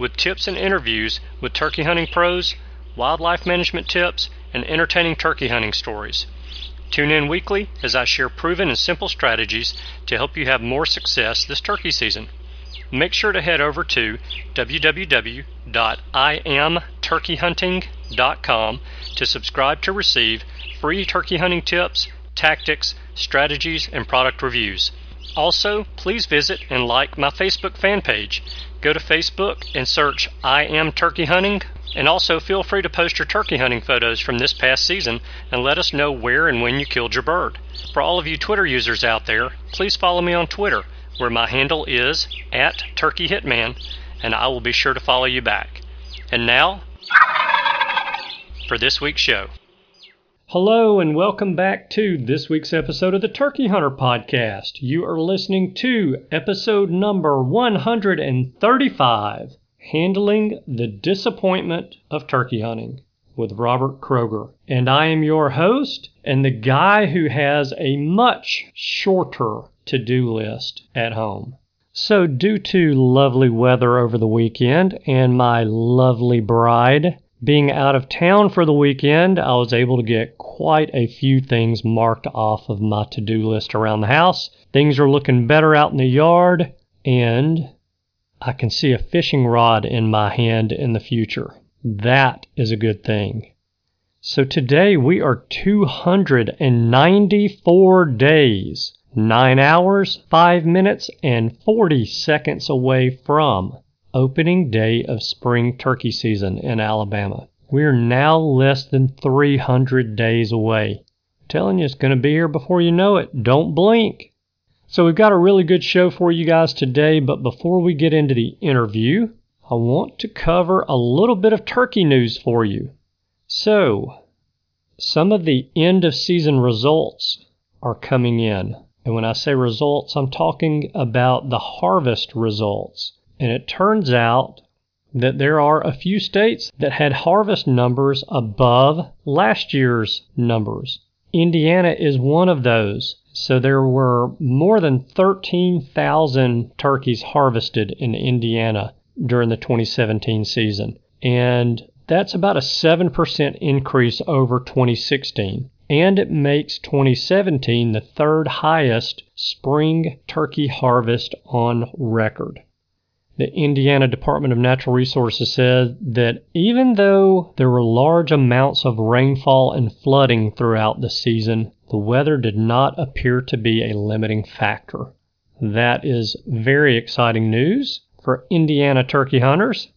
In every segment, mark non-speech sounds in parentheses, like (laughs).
with tips and interviews with turkey hunting pros, wildlife management tips, and entertaining turkey hunting stories. Tune in weekly as I share proven and simple strategies to help you have more success this turkey season make sure to head over to www.iamturkeyhunting.com to subscribe to receive free turkey hunting tips, tactics, strategies, and product reviews. Also, please visit and like my Facebook fan page. Go to Facebook and search I Am Turkey Hunting, and also feel free to post your turkey hunting photos from this past season and let us know where and when you killed your bird. For all of you Twitter users out there, please follow me on Twitter where my handle is at Turkey Hitman, and I will be sure to follow you back. And now, for this week's show. Hello, and welcome back to this week's episode of the Turkey Hunter Podcast. You are listening to episode number 135 Handling the Disappointment of Turkey Hunting with Robert Kroger. And I am your host and the guy who has a much shorter to do list at home. So, due to lovely weather over the weekend and my lovely bride being out of town for the weekend, I was able to get quite a few things marked off of my to do list around the house. Things are looking better out in the yard, and I can see a fishing rod in my hand in the future. That is a good thing. So today we are 294 days 9 hours, 5 minutes, and 40 seconds away from opening day of spring turkey season in Alabama. We're now less than 300 days away. I'm telling you, it's going to be here before you know it. Don't blink. So, we've got a really good show for you guys today, but before we get into the interview, I want to cover a little bit of turkey news for you. So, some of the end of season results are coming in. And when I say results, I'm talking about the harvest results. And it turns out that there are a few states that had harvest numbers above last year's numbers. Indiana is one of those. So there were more than 13,000 turkeys harvested in Indiana during the 2017 season. And that's about a 7% increase over 2016 and it makes 2017 the third highest spring turkey harvest on record. The Indiana Department of Natural Resources said that even though there were large amounts of rainfall and flooding throughout the season, the weather did not appear to be a limiting factor. That is very exciting news for Indiana turkey hunters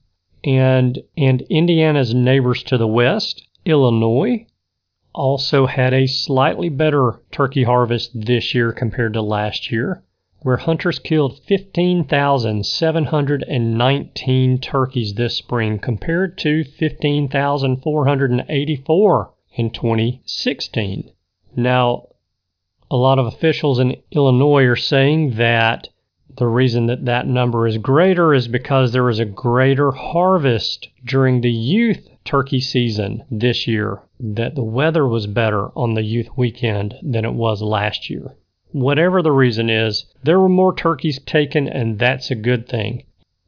and and Indiana's neighbors to the west, Illinois, also had a slightly better turkey harvest this year compared to last year, where hunters killed 15,719 turkeys this spring compared to 15,484 in 2016. Now, a lot of officials in Illinois are saying that the reason that that number is greater is because there was a greater harvest during the youth turkey season this year, that the weather was better on the youth weekend than it was last year. Whatever the reason is, there were more turkeys taken, and that's a good thing.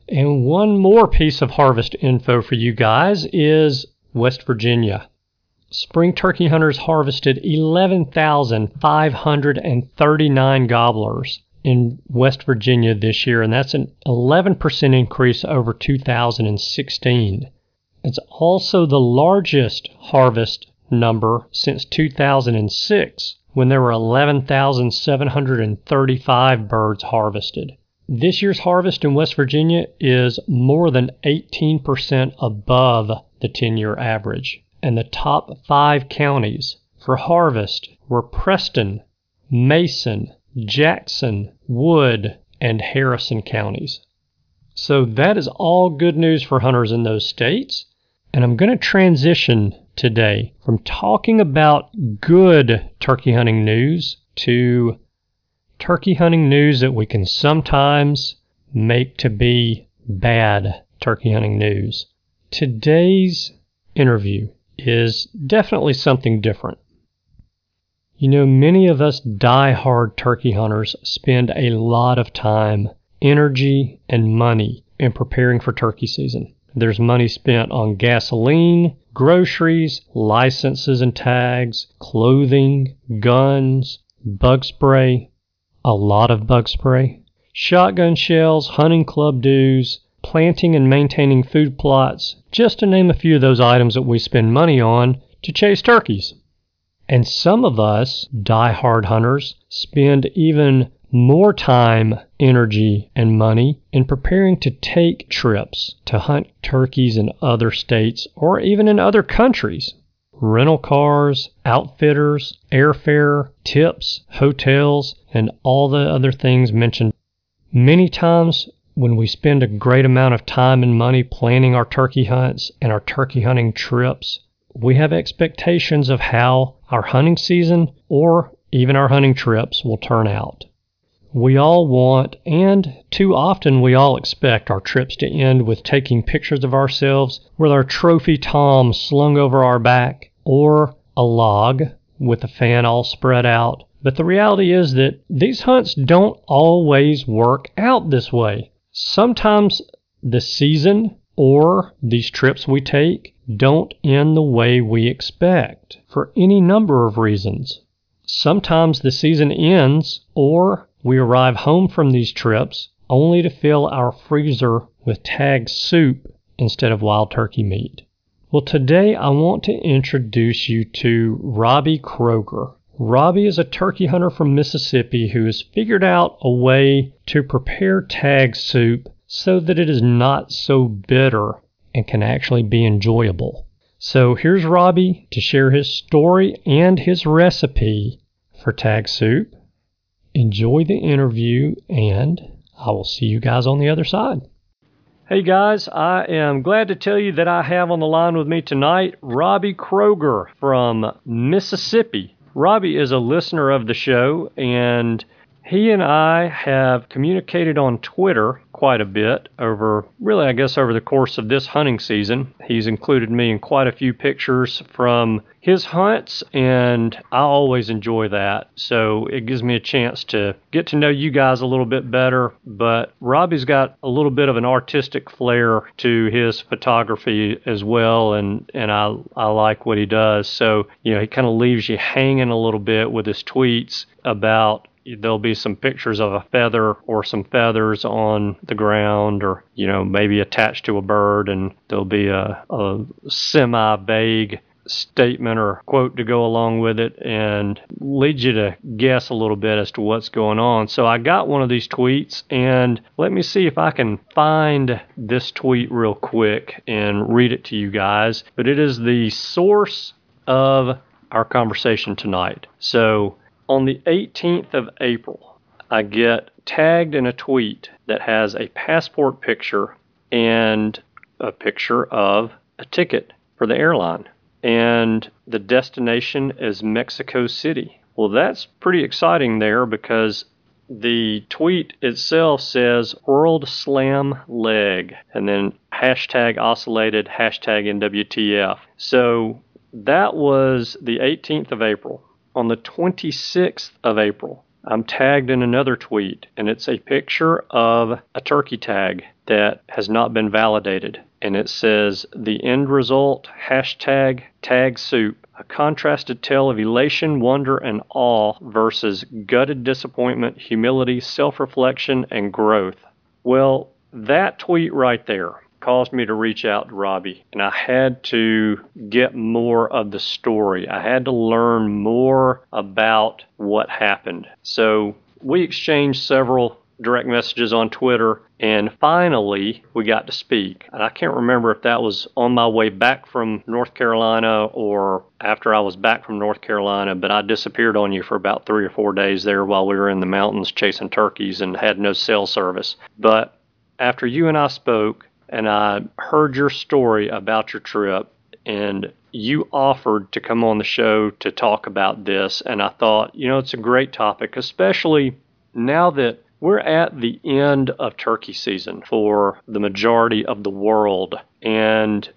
And one more piece of harvest info for you guys is West Virginia. Spring turkey hunters harvested 11,539 gobblers in West Virginia this year, and that's an 11% increase over 2016. It's also the largest harvest number since 2006 when there were 11,735 birds harvested. This year's harvest in West Virginia is more than 18% above the 10 year average. And the top five counties for harvest were Preston, Mason, Jackson, Wood, and Harrison counties. So that is all good news for hunters in those states. And I'm going to transition today from talking about good turkey hunting news to turkey hunting news that we can sometimes make to be bad turkey hunting news. Today's interview is definitely something different. You know, many of us die-hard turkey hunters spend a lot of time, energy, and money in preparing for turkey season. There's money spent on gasoline, groceries, licenses and tags, clothing, guns, bug spray, a lot of bug spray, shotgun shells, hunting club dues, planting and maintaining food plots, just to name a few of those items that we spend money on to chase turkeys. And some of us, die-hard hunters, spend even more time, energy, and money in preparing to take trips to hunt turkeys in other states or even in other countries. Rental cars, outfitters, airfare, tips, hotels, and all the other things mentioned. Many times when we spend a great amount of time and money planning our turkey hunts and our turkey hunting trips, we have expectations of how our hunting season or even our hunting trips will turn out. We all want, and too often we all expect, our trips to end with taking pictures of ourselves with our trophy tom slung over our back or a log with the fan all spread out. But the reality is that these hunts don't always work out this way. Sometimes the season or these trips we take don't end the way we expect for any number of reasons. Sometimes the season ends or we arrive home from these trips only to fill our freezer with tag soup instead of wild turkey meat. Well, today I want to introduce you to Robbie Kroger. Robbie is a turkey hunter from Mississippi who has figured out a way to prepare tag soup so that it is not so bitter and can actually be enjoyable. So here's Robbie to share his story and his recipe for tag soup enjoy the interview, and I will see you guys on the other side. Hey guys, I am glad to tell you that I have on the line with me tonight Robbie Kroger from Mississippi. Robbie is a listener of the show, and he and I have communicated on Twitter quite a bit over, really, I guess, over the course of this hunting season. He's included me in quite a few pictures from his hunts, and I always enjoy that. So it gives me a chance to get to know you guys a little bit better. But Robbie's got a little bit of an artistic flair to his photography as well, and, and I, I like what he does. So, you know, he kind of leaves you hanging a little bit with his tweets about there'll be some pictures of a feather or some feathers on the ground or you know maybe attached to a bird and there'll be a, a semi vague statement or quote to go along with it and lead you to guess a little bit as to what's going on. So I got one of these tweets and let me see if I can find this tweet real quick and read it to you guys. But it is the source of our conversation tonight. So on the 18th of April, I get tagged in a tweet that has a passport picture and a picture of a ticket for the airline. And the destination is Mexico City. Well, that's pretty exciting there because the tweet itself says World Slam Leg and then hashtag ocellated, hashtag NWTF. So that was the 18th of April on the 26th of April, I'm tagged in another tweet, and it's a picture of a turkey tag that has not been validated. And it says, The end result, hashtag tag soup, a contrasted tale of elation, wonder, and awe versus gutted disappointment, humility, self reflection, and growth. Well, that tweet right there caused me to reach out to Robbie, and I had to get more of the story. I had to learn more about what happened. So we exchanged several direct messages on Twitter, and finally we got to speak. And I can't remember if that was on my way back from North Carolina or after I was back from North Carolina, but I disappeared on you for about three or four days there while we were in the mountains chasing turkeys and had no cell service. But after you and I spoke, and I heard your story about your trip, and you offered to come on the show to talk about this. And I thought, you know, it's a great topic, especially now that we're at the end of turkey season for the majority of the world. And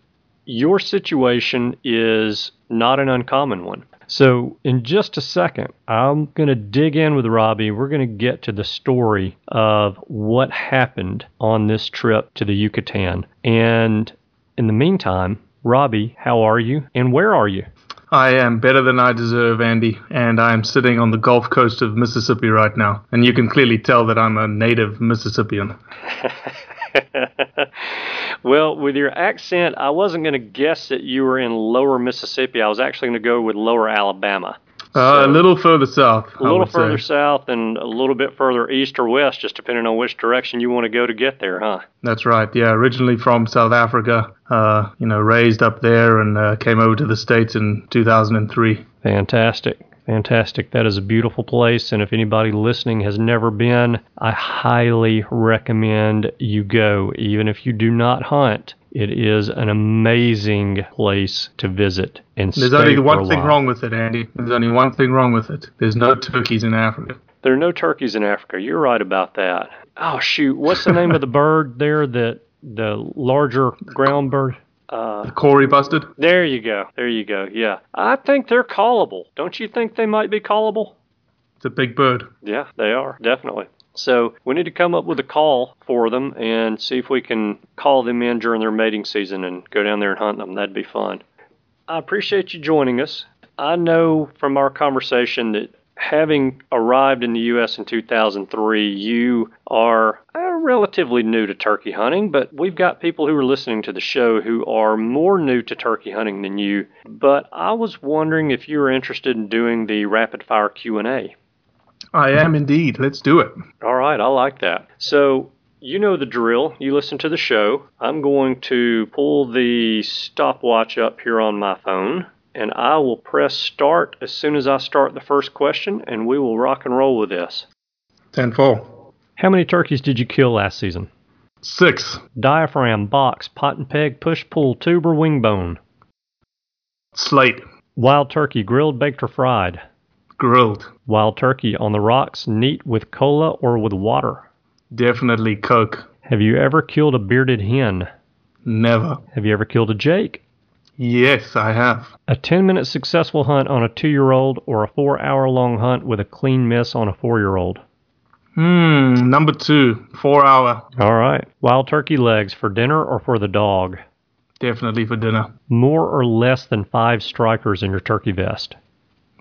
your situation is not an uncommon one. So, in just a second, I'm going to dig in with Robbie. We're going to get to the story of what happened on this trip to the Yucatan. And in the meantime, Robbie, how are you and where are you? I am better than I deserve, Andy, and I am sitting on the Gulf Coast of Mississippi right now. And you can clearly tell that I'm a native Mississippian. (laughs) (laughs) well, with your accent, I wasn't going to guess that you were in lower Mississippi. I was actually going to go with lower Alabama. Uh, a little further south. A little further say. south and a little bit further east or west, just depending on which direction you want to go to get there, huh? That's right. Yeah, originally from South Africa. Uh, you know, raised up there and uh, came over to the states in 2003. Fantastic. Fantastic. That is a beautiful place. And if anybody listening has never been, I highly recommend you go. Even if you do not hunt, it is an amazing place to visit. And There's only one thing wrong with it, Andy. There's only one thing wrong with it. There's no turkeys in Africa. There are no turkeys in Africa. You're right about that. Oh, shoot. What's the name of the bird there that the larger ground bird? Uh, the Kori bustard. There you go. There you go. Yeah, I think they're callable. Don't you think they might be callable? It's a big bird. Yeah, they are definitely. So we need to come up with a call for them and see if we can call them in during their mating season and go down there and hunt them. That'd be fun. I appreciate you joining us. I know from our conversation that having arrived in the U.S. in 2003, you are uh, relatively new to turkey hunting, but we've got people who are listening to the show who are more new to turkey hunting than you. But I was wondering if you were interested in doing the rapid fire Q&A. I am indeed. Let's do it. All right, I like that. So, you know the drill. You listen to the show. I'm going to pull the stopwatch up here on my phone and I will press start as soon as I start the first question, and we will rock and roll with this. 10 4. How many turkeys did you kill last season? Six. Diaphragm, box, pot and peg, push pull, tube, or wing bone? Slate. Wild turkey, grilled, baked, or fried? Grilled. Wild turkey on the rocks, neat with cola or with water? Definitely Coke. Have you ever killed a bearded hen? Never. Have you ever killed a jake? Yes, I have. A 10 minute successful hunt on a two year old or a four hour long hunt with a clean miss on a four year old? Hmm, number two, four hour. All right. Wild turkey legs for dinner or for the dog? Definitely for dinner. More or less than five strikers in your turkey vest?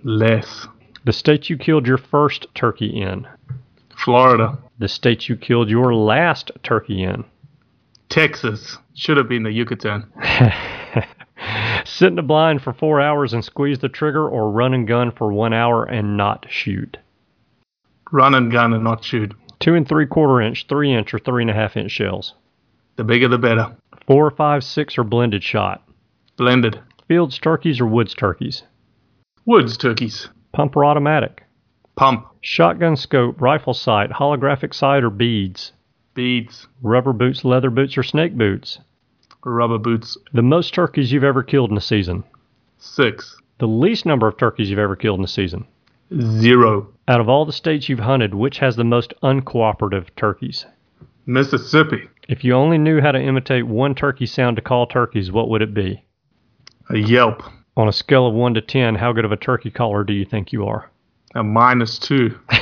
Less. The state you killed your first turkey in? Florida. The state you killed your last turkey in? Texas. Should have been the Yucatan. (laughs) Sit in a blind for four hours and squeeze the trigger, or run and gun for one hour and not shoot? Run and gun and not shoot. Two and three quarter inch, three inch, or three and a half inch shells. The bigger the better. Four, five, six, or blended shot. Blended. Fields turkeys or woods turkeys? Woods turkeys. Pump or automatic? Pump. Shotgun scope, rifle sight, holographic sight, or beads? Beads. Rubber boots, leather boots, or snake boots? rubber boots. The most turkeys you've ever killed in a season? Six. The least number of turkeys you've ever killed in a season? Zero. Out of all the states you've hunted, which has the most uncooperative turkeys? Mississippi. If you only knew how to imitate one turkey sound to call turkeys, what would it be? A yelp. On a scale of 1 to 10, how good of a turkey caller do you think you are? A minus 2. (laughs)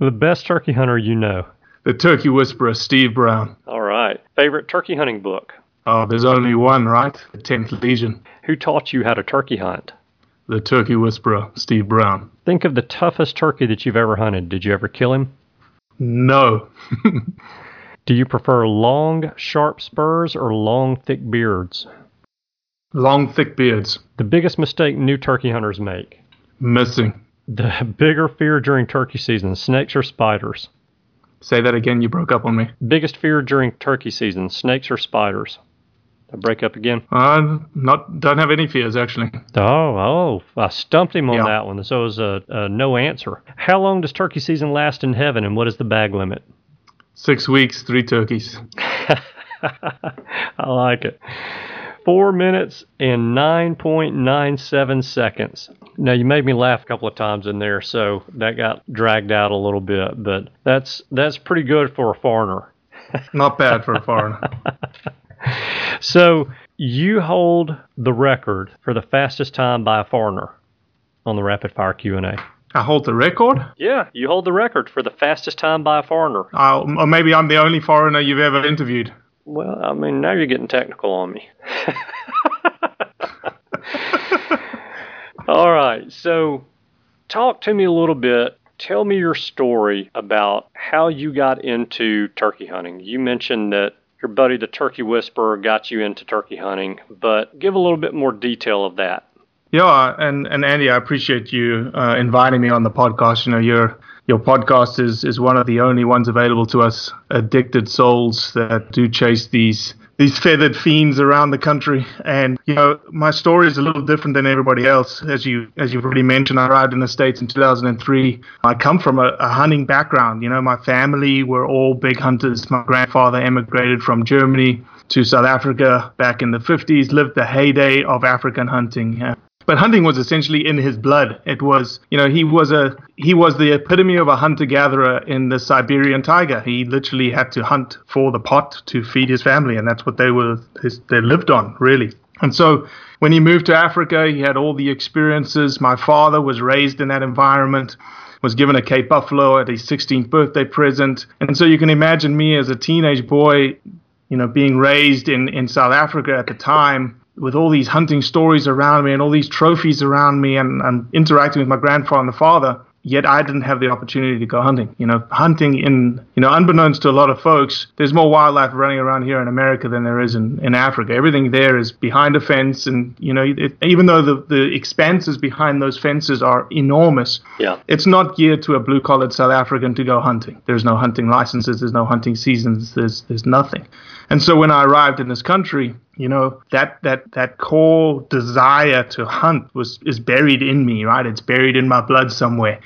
the best turkey hunter you know? The Turkey Whisperer, Steve Brown. All right. Favorite turkey hunting book? Oh, there's only one, right? The Tenth Legion. Who taught you how to turkey hunt? The Turkey Whisperer, Steve Brown. Think of the toughest turkey that you've ever hunted. Did you ever kill him? No. (laughs) Do you prefer long, sharp spurs or long, thick beards? Long, thick beards. The biggest mistake new turkey hunters make? Missing. The (laughs) bigger fear during turkey season, snakes or spiders? Say that again. You broke up on me. Biggest fear during turkey season: snakes or spiders? I break up again. Uh, not don't have any fears actually. Oh, oh, I stumped him on yeah. that one. So it was a, a no answer. How long does turkey season last in heaven, and what is the bag limit? Six weeks, three turkeys. (laughs) I like it. Four minutes and 9.97 seconds. Now you made me laugh a couple of times in there, so that got dragged out a little bit, but that's that's pretty good for a foreigner. Not bad for a foreigner. (laughs) so you hold the record for the fastest time by a foreigner on the rapid fire Q&A. I hold the record? Yeah, you hold the record for the fastest time by a foreigner. Uh, or maybe I'm the only foreigner you've ever interviewed. Well, I mean, now you're getting technical on me. (laughs) All right, so talk to me a little bit. Tell me your story about how you got into turkey hunting. You mentioned that your buddy, the turkey whisperer, got you into turkey hunting, but give a little bit more detail of that. Yeah, and, and Andy, I appreciate you uh, inviting me on the podcast. You know, your your podcast is, is one of the only ones available to us addicted souls that do chase these these feathered fiends around the country. And you know, my story is a little different than everybody else. As you as you've already mentioned, I arrived in the states in 2003. I come from a, a hunting background. You know, my family were all big hunters. My grandfather emigrated from Germany to South Africa back in the 50s, lived the heyday of African hunting. But hunting was essentially in his blood. It was, you know, he was a he was the epitome of a hunter gatherer in the Siberian taiga. He literally had to hunt for the pot to feed his family, and that's what they were his, they lived on really. And so when he moved to Africa, he had all the experiences. My father was raised in that environment was given a Cape Buffalo at his 16th birthday present. And so you can imagine me as a teenage boy, you know, being raised in, in South Africa at the time with all these hunting stories around me and all these trophies around me and, and interacting with my grandfather and the father, yet I didn't have the opportunity to go hunting. You know, hunting in, you know, unbeknownst to a lot of folks, there's more wildlife running around here in America than there is in, in Africa. Everything there is behind a fence. And, you know, it, even though the, the expanses behind those fences are enormous, yeah. it's not geared to a blue collared South African to go hunting. There's no hunting licenses, there's no hunting seasons, there's, there's nothing. And so when I arrived in this country, you know that that that core desire to hunt was is buried in me, right? It's buried in my blood somewhere,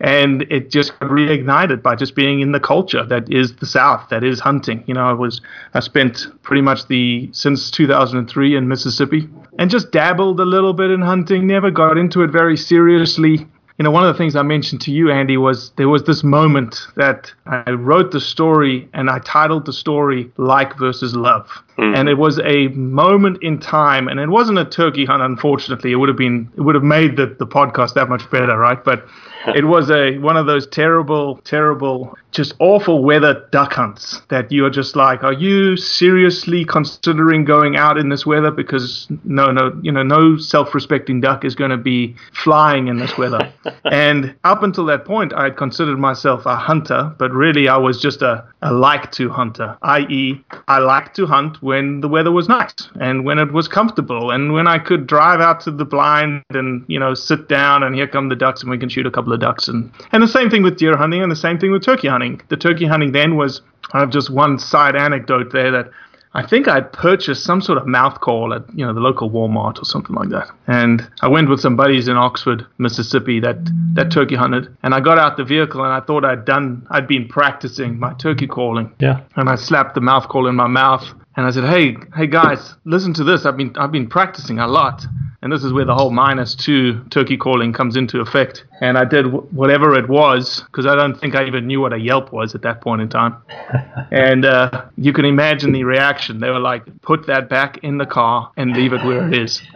and it just reignited by just being in the culture that is the South, that is hunting. You know, I was I spent pretty much the since 2003 in Mississippi, and just dabbled a little bit in hunting. Never got into it very seriously you know, one of the things I mentioned to you, Andy, was there was this moment that I wrote the story and I titled the story Like versus Love. Mm. And it was a moment in time, and it wasn't a turkey hunt, unfortunately. It would have been, it would have made the, the podcast that much better, right? But it was a one of those terrible, terrible, just awful weather duck hunts that you're just like, are you seriously considering going out in this weather? Because no, no, you know, no self-respecting duck is going to be flying in this weather. (laughs) and up until that point, I had considered myself a hunter, but really I was just a, a like to hunter, i.e., I like to hunt when the weather was nice and when it was comfortable and when I could drive out to the blind and you know sit down and here come the ducks and we can shoot a couple of ducks and and the same thing with deer hunting and the same thing with turkey hunting. The turkey hunting then was I have just one side anecdote there that I think I'd purchased some sort of mouth call at you know the local Walmart or something like that. And I went with some buddies in Oxford, Mississippi that that turkey hunted. And I got out the vehicle and I thought I'd done I'd been practicing my turkey calling. Yeah. And I slapped the mouth call in my mouth and I said, "Hey, hey guys, listen to this. I've been I've been practicing a lot." And this is where the whole minus two turkey calling comes into effect. And I did w- whatever it was because I don't think I even knew what a Yelp was at that point in time. (laughs) and uh, you can imagine the reaction. They were like, "Put that back in the car and leave it where it is." (laughs)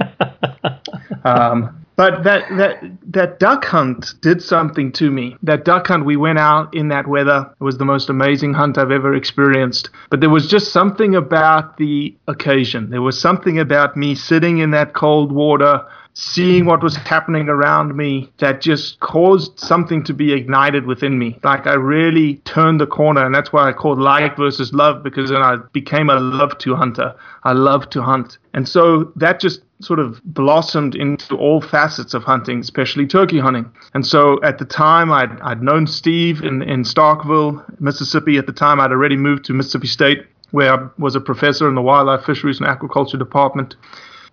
Um, but that that that duck hunt did something to me. That duck hunt, we went out in that weather. It was the most amazing hunt I've ever experienced. But there was just something about the occasion. There was something about me sitting in that cold water, seeing what was happening around me that just caused something to be ignited within me. Like I really turned the corner, and that's why I called like versus love because then I became a love to hunter. I love to hunt. And so that just sort of blossomed into all facets of hunting, especially turkey hunting. And so at the time, I'd, I'd known Steve in, in Starkville, Mississippi. At the time, I'd already moved to Mississippi State, where I was a professor in the Wildlife, Fisheries, and Aquaculture Department.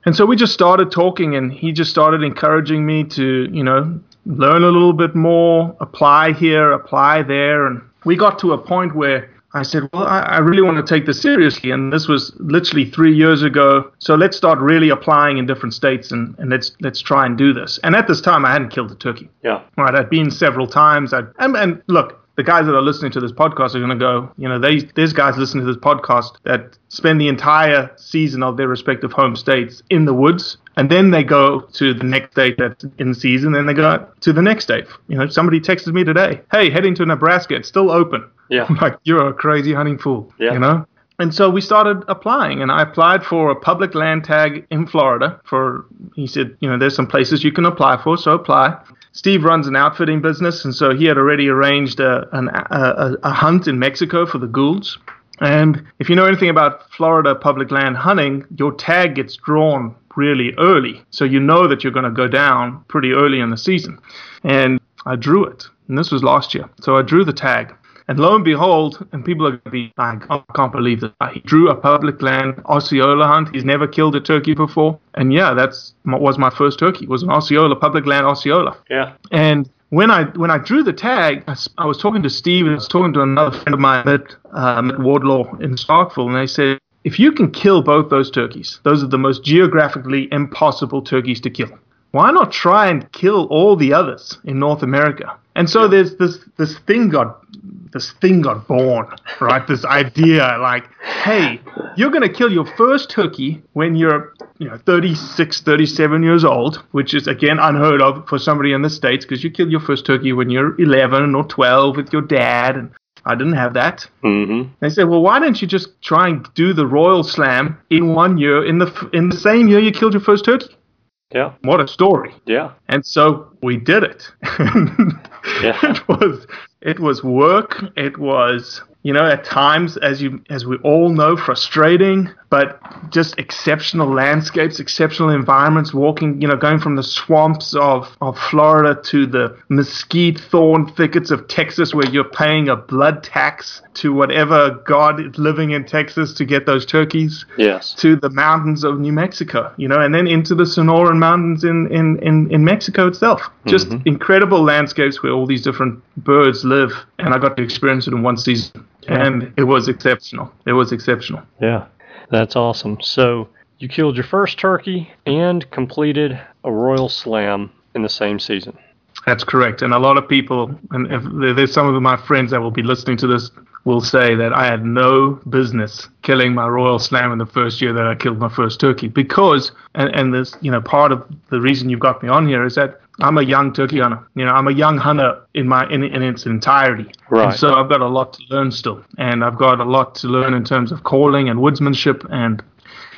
And so we just started talking, and he just started encouraging me to, you know, learn a little bit more, apply here, apply there. And we got to a point where I said, well, I, I, really want to take this seriously. And this was literally three years ago. So let's start really applying in different states and, and let's let's try and do this. And at this time, I hadn't killed a turkey. Yeah. Right. I'd been several times. I'd, and, and look, the guys that are listening to this podcast are going to go, you know, they, there's guys listening to this podcast that spend the entire season of their respective home states in the woods, and then they go to the next state that's in season, then they go to the next state. You know, somebody texted me today, hey, heading to Nebraska, it's still open. Yeah. I'm (laughs) like, you're a crazy hunting fool. Yeah. You know? And so we started applying, and I applied for a public land tag in Florida. For he said, you know, there's some places you can apply for, so apply. Steve runs an outfitting business, and so he had already arranged a, an, a, a hunt in Mexico for the Goulds. And if you know anything about Florida public land hunting, your tag gets drawn really early. So you know that you're going to go down pretty early in the season. And I drew it. And this was last year. So I drew the tag. And lo and behold, and people are going to be like, I can't believe that he drew a public land Osceola hunt. He's never killed a turkey before. And yeah, that's was my first turkey. Was an Osceola public land Osceola. Yeah. And when I when I drew the tag, I, I was talking to Steve and I was talking to another friend of mine at, um, at Wardlaw in Starkville, and they said, if you can kill both those turkeys, those are the most geographically impossible turkeys to kill. Why not try and kill all the others in North America? And so there's this this thing got this thing got born, right? this idea like, hey, you're going to kill your first turkey when you're, you know, 36, 37 years old, which is again unheard of for somebody in the states because you kill your first turkey when you're 11 or 12 with your dad and I didn't have that. Mm-hmm. They said, "Well, why don't you just try and do the Royal Slam in one year, in the in the same year you killed your first turkey?" Yeah. What a story! Yeah. And so we did it. (laughs) Yeah. it was it was work. It was you know at times as you as we all know frustrating, but just exceptional landscapes, exceptional environments. Walking you know going from the swamps of of Florida to the mesquite thorn thickets of Texas, where you're paying a blood tax to whatever god is living in Texas to get those turkeys Yes. to the mountains of New Mexico, you know, and then into the Sonoran Mountains in, in, in, in Mexico itself. Just mm-hmm. incredible landscapes where all these different birds live. And I got to experience it in one season. And it was exceptional. It was exceptional. Yeah. That's awesome. So you killed your first turkey and completed a royal slam in the same season. That's correct. And a lot of people, and if there's some of my friends that will be listening to this, will say that I had no business killing my royal slam in the first year that I killed my first turkey because, and, and this, you know, part of the reason you've got me on here is that I'm a young turkey hunter. You know, I'm a young hunter in my in, in its entirety. Right. And so I've got a lot to learn still, and I've got a lot to learn in terms of calling and woodsmanship and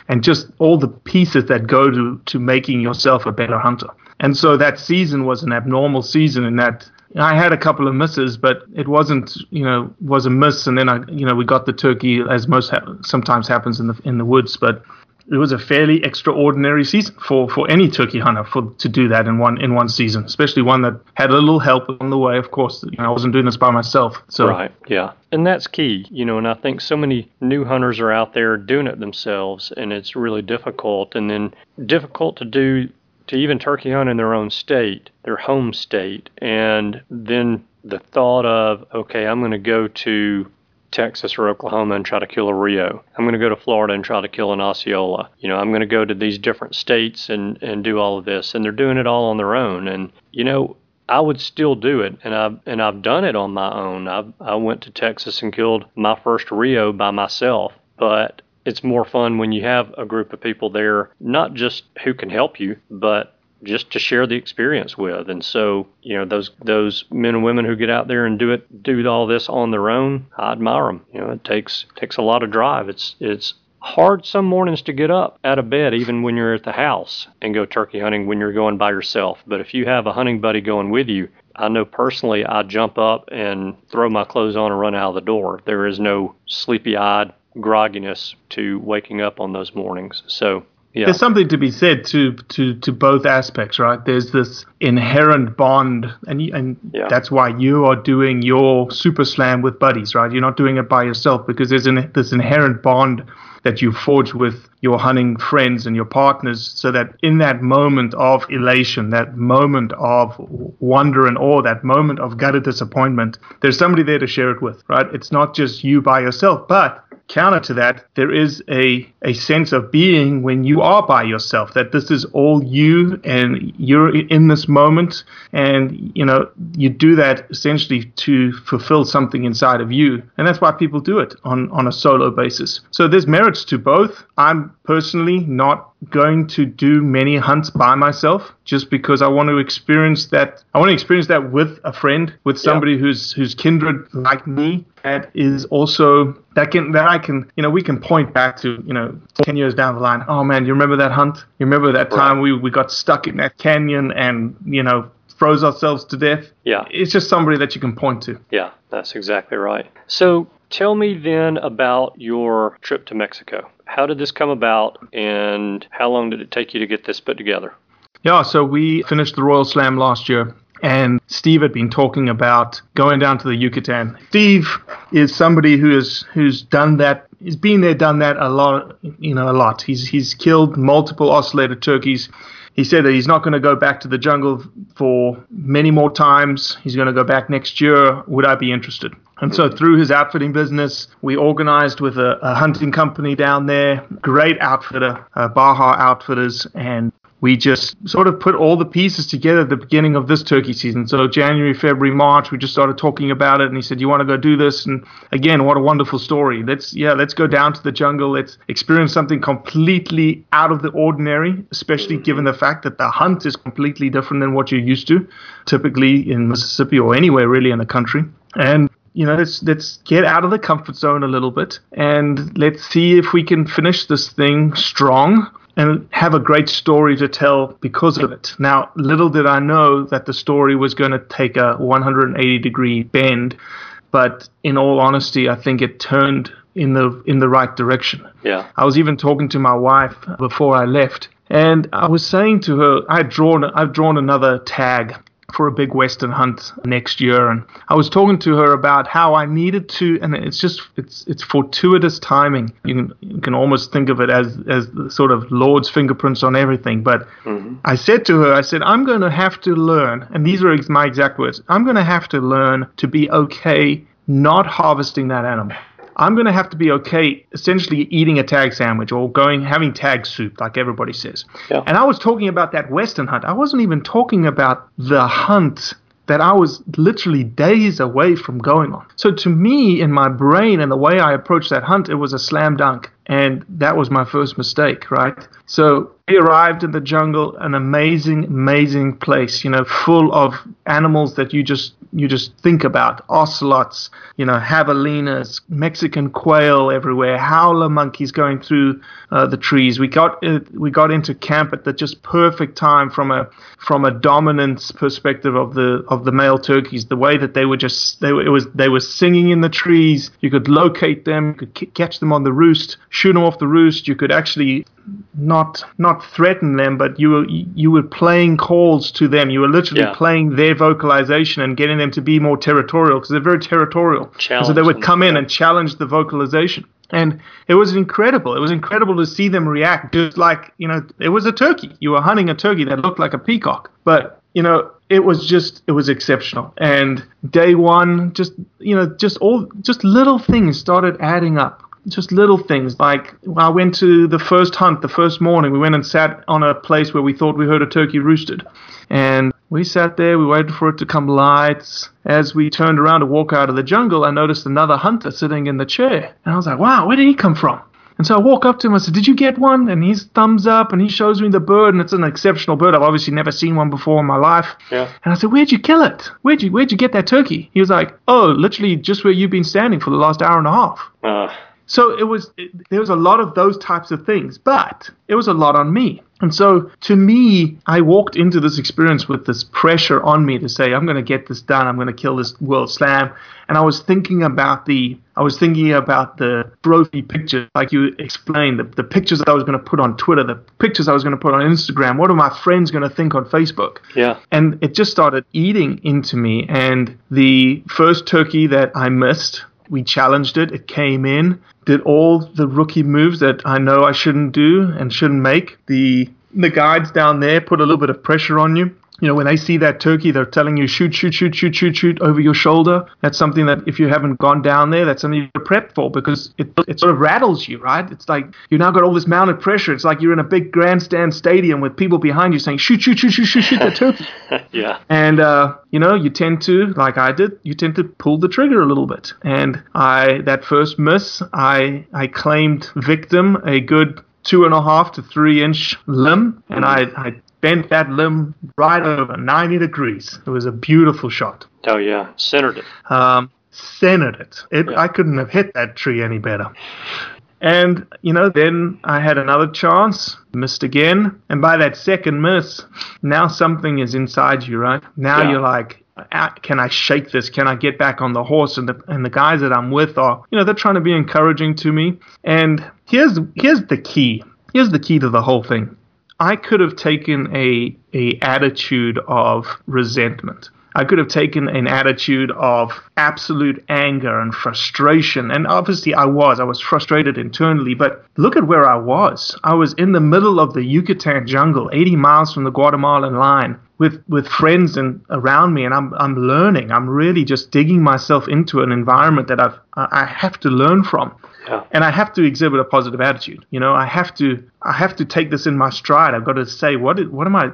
and just all the pieces that go to to making yourself a better hunter. And so that season was an abnormal season in that I had a couple of misses, but it wasn't, you know, was a miss, and then I, you know, we got the turkey as most ha- sometimes happens in the in the woods, but it was a fairly extraordinary season for, for any turkey hunter for to do that in one in one season, especially one that had a little help on the way. Of course, you know, I wasn't doing this by myself, so Right. Yeah. And that's key, you know, and I think so many new hunters are out there doing it themselves and it's really difficult and then difficult to do to even turkey hunt in their own state, their home state. And then the thought of, okay, I'm going to go to Texas or Oklahoma and try to kill a Rio. I'm going to go to Florida and try to kill an Osceola. You know, I'm going to go to these different states and, and do all of this. And they're doing it all on their own. And, you know, I would still do it, and I've and I've done it on my own. I I went to Texas and killed my first Rio by myself, but it's more fun when you have a group of people there, not just who can help you, but just to share the experience with. And so, you know, those those men and women who get out there and do it, do all this on their own, I admire them. You know, it takes takes a lot of drive. It's it's hard some mornings to get up out of bed even when you're at the house and go turkey hunting when you're going by yourself. But if you have a hunting buddy going with you, I know personally I jump up and throw my clothes on and run out of the door. There is no sleepy eyed grogginess to waking up on those mornings. So yeah. There's something to be said to to to both aspects, right? There's this inherent bond, and and Yeah. that's why you are doing your super slam with buddies, right? You're not doing it by yourself because there's an this inherent bond that you forge with your hunting friends and your partners so that in that moment of elation, that moment of wonder and awe, that moment of gutted disappointment, there's somebody there to share it with, right? It's not just you by yourself, but counter to that, there is a, a sense of being when you are by yourself, that this is all you and you're in this moment. And, you know, you do that essentially to fulfill something inside of you. And that's why people do it on, on a solo basis. So there's merits to both. I'm personally not going to do many hunts by myself just because I want to experience that. I want to experience that with a friend, with somebody yeah. who's who's kindred like me. That is also that can that I can you know we can point back to you know ten years down the line. Oh man, you remember that hunt? You remember that time right. we we got stuck in that canyon and you know froze ourselves to death? Yeah, it's just somebody that you can point to. Yeah, that's exactly right. So tell me then about your trip to Mexico. How did this come about, and how long did it take you to get this put together? Yeah, so we finished the Royal Slam last year, and Steve had been talking about going down to the Yucatan. Steve is somebody who is who's done that. He's been there, done that a lot. You know, a lot. He's he's killed multiple ocellated turkeys. He said that he's not going to go back to the jungle for many more times. He's going to go back next year. Would I be interested? And so through his outfitting business, we organized with a, a hunting company down there, great outfitter, uh, Baja Outfitters, and we just sort of put all the pieces together at the beginning of this turkey season. So January, February, March, we just started talking about it, and he said, "You want to go do this?" And again, what a wonderful story. Let's yeah, let's go down to the jungle. Let's experience something completely out of the ordinary, especially given the fact that the hunt is completely different than what you're used to, typically in Mississippi or anywhere really in the country. And you know, let's let's get out of the comfort zone a little bit and let's see if we can finish this thing strong and have a great story to tell because of it. Now, little did I know that the story was going to take a 180 degree bend, but in all honesty, I think it turned in the in the right direction. Yeah. I was even talking to my wife before I left, and I was saying to her, I drawn I've drawn another tag for a big western hunt next year. And I was talking to her about how I needed to and it's just it's it's fortuitous timing. You can you can almost think of it as as the sort of Lord's fingerprints on everything. But mm-hmm. I said to her I said I'm going to have to learn and these are my exact words I'm going to have to learn to be okay not harvesting that animal I'm going to have to be okay essentially eating a tag sandwich or going having tag soup like everybody says. Yeah. And I was talking about that western hunt. I wasn't even talking about the hunt that I was literally days away from going on. So to me in my brain and the way I approached that hunt it was a slam dunk and that was my first mistake, right? So we arrived in the jungle, an amazing, amazing place, you know, full of animals that you just you just think about ocelots, you know, javelinas, Mexican quail everywhere, howler monkeys going through uh, the trees. We got uh, we got into camp at the just perfect time from a from a dominance perspective of the of the male turkeys. The way that they were just they were, it was they were singing in the trees. You could locate them, you could catch them on the roost, shoot them off the roost. You could actually not not threaten them, but you were you were playing calls to them. You were literally yeah. playing their vocalization and getting them to be more territorial because they're very territorial. so they would come in and challenge the vocalization. And it was incredible. It was incredible to see them react just like, you know, it was a turkey. You were hunting a turkey that looked like a peacock. But, you know, it was just it was exceptional. And day one, just you know, just all just little things started adding up just little things like I went to the first hunt the first morning. We went and sat on a place where we thought we heard a turkey roosted. And we sat there, we waited for it to come light. As we turned around to walk out of the jungle, I noticed another hunter sitting in the chair. And I was like, wow, where did he come from? And so I walk up to him. I said, "Did you get one?" And he's thumbs up, and he shows me the bird, and it's an exceptional bird. I've obviously never seen one before in my life. Yeah. And I said, "Where'd you kill it? Where'd you Where'd you get that turkey?" He was like, "Oh, literally just where you've been standing for the last hour and a half." Uh. So it was it, there was a lot of those types of things, but it was a lot on me. And so to me, I walked into this experience with this pressure on me to say, I'm going to get this done. I'm going to kill this world slam. And I was thinking about the, I was thinking about the trophy pictures, like you explained, the, the pictures that I was going to put on Twitter, the pictures I was going to put on Instagram. What are my friends going to think on Facebook? Yeah. And it just started eating into me. And the first turkey that I missed we challenged it. It came in, did all the rookie moves that I know I shouldn't do and shouldn't make. The the guides down there put a little bit of pressure on you you know, when they see that turkey, they're telling you shoot, shoot, shoot, shoot, shoot, shoot over your shoulder. That's something that if you haven't gone down there, that's something you're prepped for because it, it sort of rattles you, right? It's like you now got all this mounted pressure. It's like you're in a big grandstand stadium with people behind you saying shoot, shoot, shoot, shoot, shoot, shoot the turkey. (laughs) yeah. And uh, you know, you tend to, like I did, you tend to pull the trigger a little bit. And I, that first miss, I, I claimed victim a good two and a half to three inch limb, and I, I bent that limb right over 90 degrees. It was a beautiful shot. Oh yeah, centered it. Um, centered it. it Yeah. I couldn't have hit that tree any better. And you know, then I had another chance, missed again, and by that second miss, now something is inside you, right? Now Yeah. you're like, "Ah, can I shake this? Can I get back on the horse? And the and the guys that I'm with are, you know, they're trying to be encouraging to me. And here's here's the key. Here's the key to the whole thing. I could have taken a a attitude of resentment. I could have taken an attitude of absolute anger and frustration. And obviously I was. I was frustrated internally, but look at where I was. I was in the middle of the Yucatan jungle, 80 miles from the Guatemalan line. With, with friends and around me, and I'm I'm learning. I'm really just digging myself into an environment that I've I I have to learn from Yeah. and I have to exhibit a positive attitude. You know, I have to I have to take this in my stride. I've got to say what is, what am I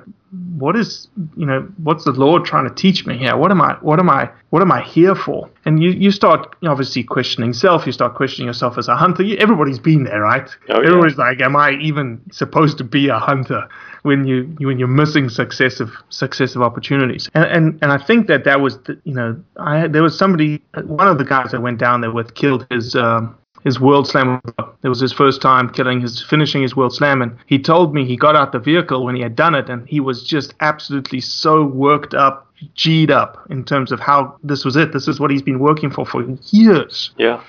what is you know what's the Lord trying to teach me here? What am I what am I what am I here for? And you you start obviously questioning self. You start questioning yourself as a hunter. You, everybody's been there, right? Oh, yeah. Everybody's like, am I even supposed to be a hunter? When you when you're missing successive successive opportunities, and and, and I think that that was the, you know I there was somebody one of the guys I went down there with killed his um, his world slam. It was his first time killing his finishing his world slam, and he told me he got out the vehicle when he had done it, and he was just absolutely so worked up, G'd up in terms of how this was it. This is what he's been working for for years, Yeah.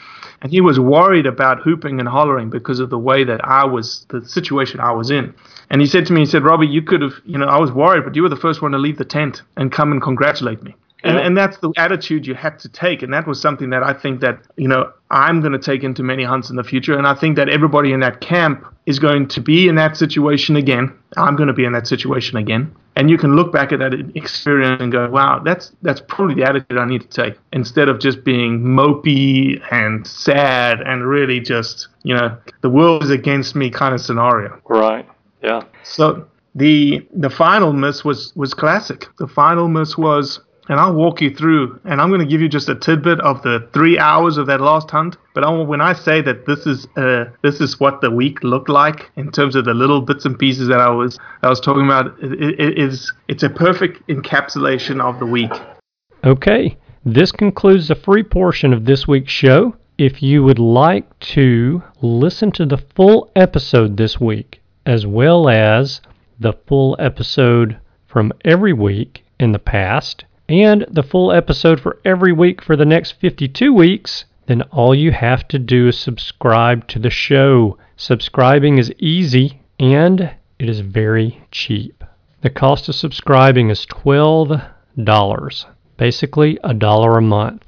and he was worried about hooping and hollering because of the way that I was, the situation I was in. And he said to me, he said, Robbie, you could have, you know, I was worried, but you were the first one to leave the tent and come and congratulate me. And, Yeah. and that's the attitude you had to take. And that was something that I think that, you know, I'm going to take into many hunts in the future. And I think that everybody in that camp is going to be in that situation again. I'm going to be in that situation again. And you can look back at that experience and go, wow, that's that's probably the attitude I need to take instead of just being mopey and sad and really just, you know, the world is against me kind of scenario. Right. Yeah. So the the final miss was was classic. The final miss was, and I'll walk you through, and I'm going to give you just a tidbit of the three hours of that last hunt. But I, when I say that this is uh, this is what the week looked like in terms of the little bits and pieces that I was I was talking about, it, it is it's a perfect encapsulation of the week. Okay, this concludes the free portion of this week's show. If you would like to listen to the full episode this week, as well as the full episode from every week in the past, and the full episode for every week for the next 52 weeks, then all you have to do is subscribe to the show. Subscribing is easy and it is very cheap. The cost of subscribing is $12 basically a dollar a month.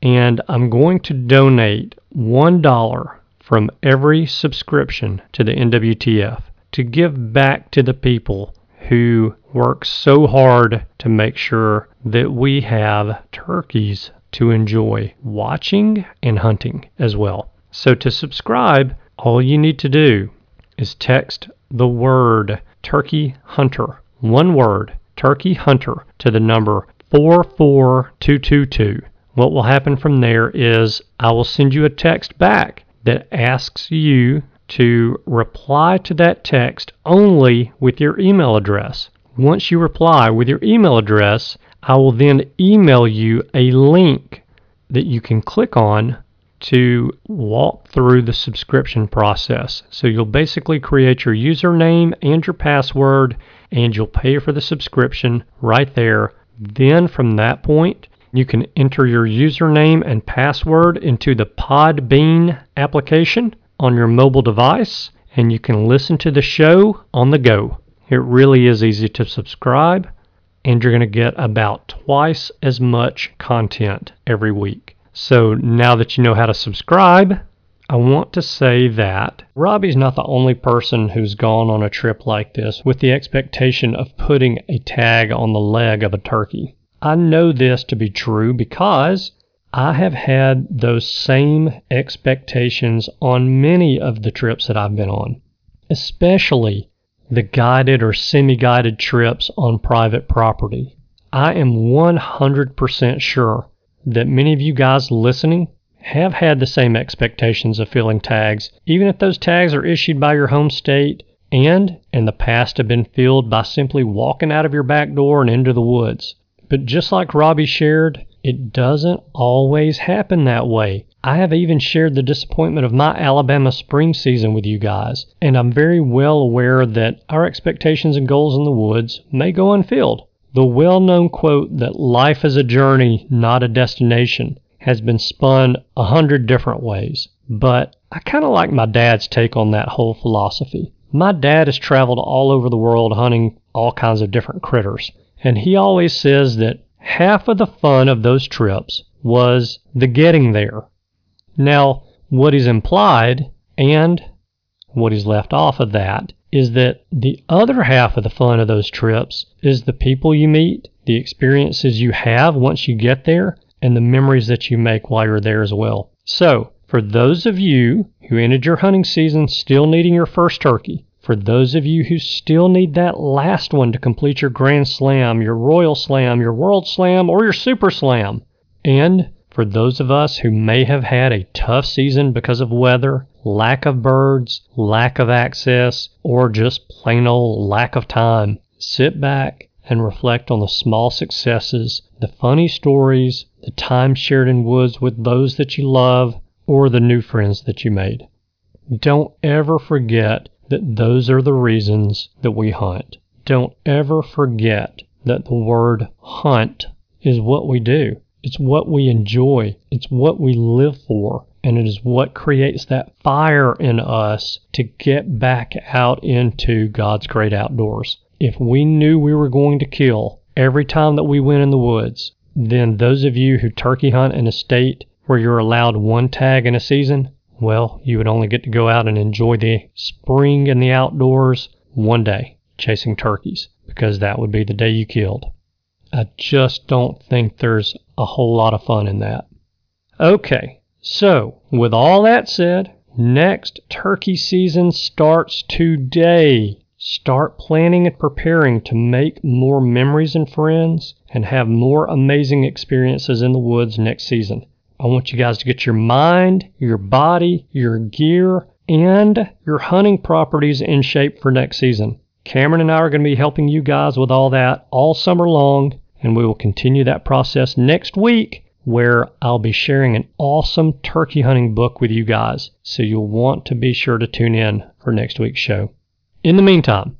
And I'm going to donate $1 from every subscription to the NWTF to give back to the people who work so hard to make sure that we have turkeys to enjoy watching and hunting as well. So to subscribe, all you need to do is text the word Turkey Hunter, one word, Turkey Hunter, to the number 44222. What will happen from there is I will send you a text back that asks you to reply to that text only with your email address. Once you reply with your email address, I will then email you a link that you can click on to walk through the subscription process. So you'll basically create your username and your password, and you'll pay for the subscription right there. Then from that point, you can enter your username and password into the Podbean application on your mobile device, and you can listen to the show on the go. It really is easy to subscribe, and you're going to get about twice as much content every week. So now that you know how to subscribe, I want to say that Robbie's not the only person who's gone on a trip like this with the expectation of putting a tag on the leg of a turkey. I know this to be true because I have had those same expectations on many of the trips that I've been on, especially the guided or semi guided trips on private property. I am 100% sure that many of you guys listening have had the same expectations of filling tags, even if those tags are issued by your home state and in the past have been filled by simply walking out of your back door and into the woods. But just like Robbie shared, it doesn't always happen that way. I have even shared the disappointment of my Alabama spring season with you guys, and I'm very well aware that our expectations and goals in the woods may go unfilled. The well known quote that life is a journey, not a destination, has been spun a hundred different ways, but I kind of like my dad's take on that whole philosophy. My dad has traveled all over the world hunting all kinds of different critters, and he always says that half of the fun of those trips was the getting there. Now, what is implied and what is left off of that is that the other half of the fun of those trips is the people you meet, the experiences you have once you get there, and the memories that you make while you're there as well. So, for those of you who ended your hunting season still needing your first turkey, for those of you who still need that last one to complete your Grand Slam, your Royal Slam, your World Slam, or your Super Slam, and for those of us who may have had a tough season because of weather, lack of birds, lack of access, or just plain old lack of time, sit back and reflect on the small successes, the funny stories, the time shared in woods with those that you love, or the new friends that you made. Don't ever forget that those are the reasons that we hunt. Don't ever forget that the word hunt is what we do. It's what we enjoy. It's what we live for. And it is what creates that fire in us to get back out into God's great outdoors. If we knew we were going to kill every time that we went in the woods, then those of you who turkey hunt in a state where you're allowed one tag in a season, well, you would only get to go out and enjoy the spring and the outdoors one day chasing turkeys because that would be the day you killed. I just don't think there's a whole lot of fun in that. Okay, so with all that said, next turkey season starts today. Start planning and preparing to make more memories and friends and have more amazing experiences in the woods next season. I want you guys to get your mind, your body, your gear, and your hunting properties in shape for next season. Cameron and I are going to be helping you guys with all that all summer long, and we will continue that process next week where I'll be sharing an awesome turkey hunting book with you guys. So you'll want to be sure to tune in for next week's show. In the meantime,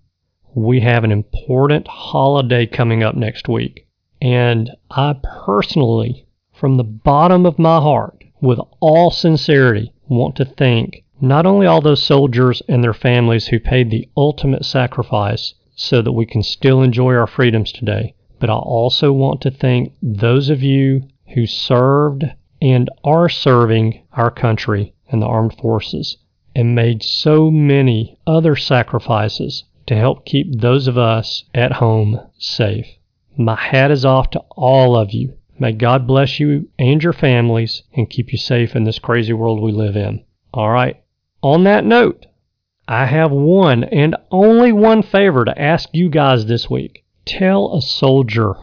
we have an important holiday coming up next week. And I personally, from the bottom of my heart, with all sincerity, want to thank not only all those soldiers and their families who paid the ultimate sacrifice so that we can still enjoy our freedoms today, but I also want to thank those of you who served and are serving our country and the armed forces and made so many other sacrifices to help keep those of us at home safe. My hat is off to all of you. May God bless you and your families and keep you safe in this crazy world we live in. All right. On that note, I have one and only one favor to ask you guys this week. Tell a soldier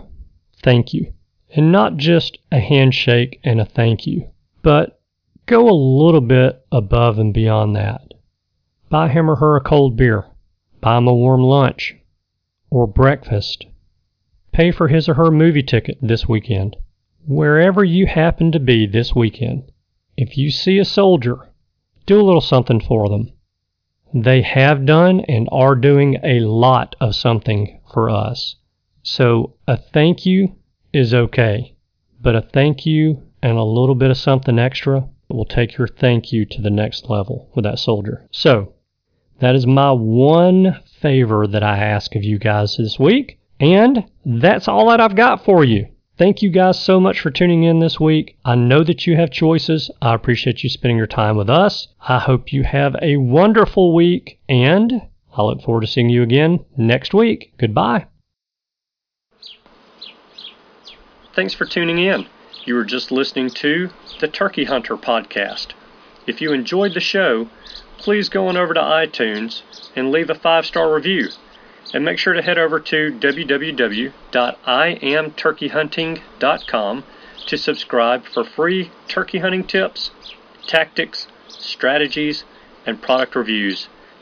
thank you. And not just a handshake and a thank you, but Go a little bit above and beyond that. Buy him or her a cold beer. Buy him a warm lunch or breakfast. Pay for his or her movie ticket this weekend. Wherever you happen to be this weekend, if you see a soldier, do a little something for them. They have done and are doing a lot of something for us. So a thank you is okay, but a thank you and a little bit of something extra will take your thank you to the next level with that soldier. So, that is my one favor that I ask of you guys this week. And that's all that I've got for you. Thank you guys so much for tuning in this week. I know that you have choices. I appreciate you spending your time with us. I hope you have a wonderful week, and I look forward to seeing you again next week. Goodbye. Thanks for tuning in. You were just listening to the Turkey Hunter podcast. If you enjoyed the show, please go on over to iTunes and leave a five star review. And make sure to head over to www.iamturkeyhunting.com to subscribe for free turkey hunting tips, tactics, strategies, and product reviews